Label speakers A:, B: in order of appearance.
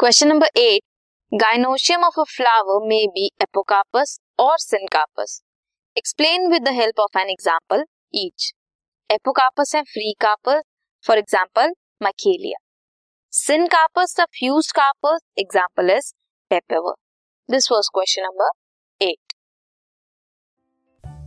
A: Question number 8. Gynoecium of a flower may be apocarpous or syncarpous. Explain with the help of an example each. Apocarpous and free carpus, for example, Michelia. Syncarpous the fused carpus, example is papaver. This was question number 8.